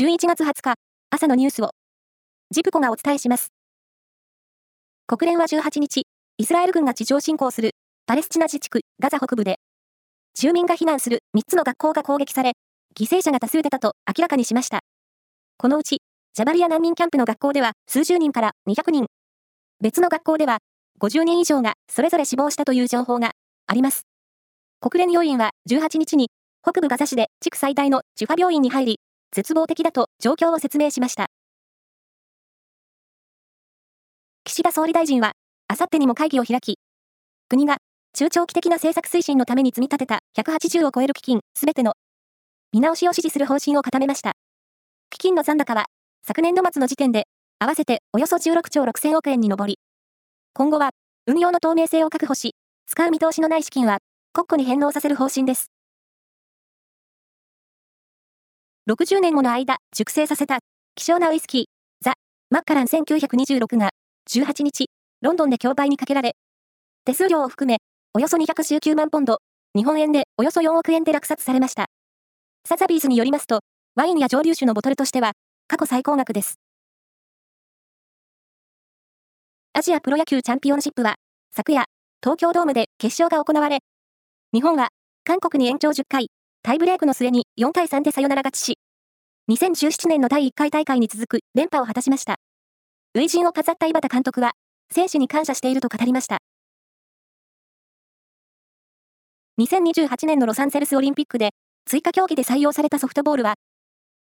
11月20日、朝のニュースを、ジプコがお伝えします。国連は18日、イスラエル軍が地上侵攻するパレスチナ自治区ガザ北部で、住民が避難する3つの学校が攻撃され、犠牲者が多数出たと明らかにしました。このうち、ジャバリア難民キャンプの学校では数十人から200人、別の学校では50人以上がそれぞれ死亡したという情報があります。国連要員は18日に北部ガザ市で地区最大のジュファ病院に入り、絶望的だと状況を説明しました。岸田総理大臣は、あさってにも会議を開き、国が中長期的な政策推進のために積み立てた180を超える基金すべての見直しを指示する方針を固めました。基金の残高は、昨年度末の時点で、合わせておよそ16兆6000億円に上り、今後は、運用の透明性を確保し、使う見通しのない資金は、国庫に返納させる方針です。60年もの間、熟成させた、希少なウイスキー、ザ・マッカラン1926が、18日、ロンドンで競売にかけられ、手数料を含め、およそ219万ポンド、日本円でおよそ4億円で落札されました。サザビーズによりますと、ワインや蒸留酒のボトルとしては、過去最高額です。アジアプロ野球チャンピオンシップは、昨夜、東京ドームで決勝が行われ、日本は、韓国に延長10回、タイブレークの末に4対3でサヨナラ勝ちし、2017年の第1回大会に続く連覇を果たしました。初陣を飾った井端監督は、選手に感謝していると語りました。2028年のロサンゼルスオリンピックで、追加競技で採用されたソフトボールは、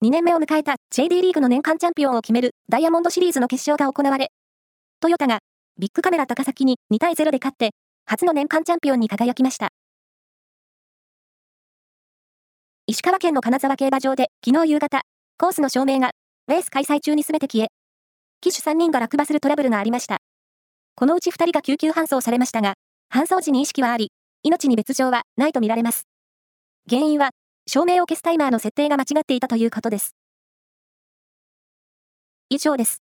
2年目を迎えた JD リーグの年間チャンピオンを決めるダイヤモンドシリーズの決勝が行われ、トヨタがビッグカメラ高崎に2対0で勝って、初の年間チャンピオンに輝きました。石川県の金沢競馬場で昨日夕方、コースの照明がレース開催中に全て消え、騎手3人が落馬するトラブルがありました。このうち2人が救急搬送されましたが、搬送時に意識はあり、命に別状はないとみられます。原因は、照明を消すタイマーの設定が間違っていたということです。以上です。